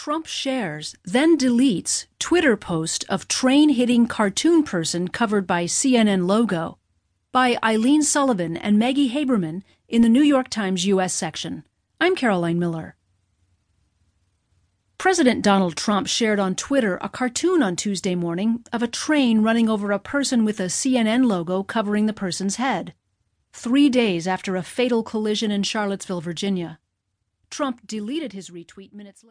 Trump shares, then deletes Twitter post of train hitting cartoon person covered by CNN logo by Eileen Sullivan and Maggie Haberman in the New York Times U.S. section. I'm Caroline Miller. President Donald Trump shared on Twitter a cartoon on Tuesday morning of a train running over a person with a CNN logo covering the person's head, three days after a fatal collision in Charlottesville, Virginia. Trump deleted his retweet minutes later.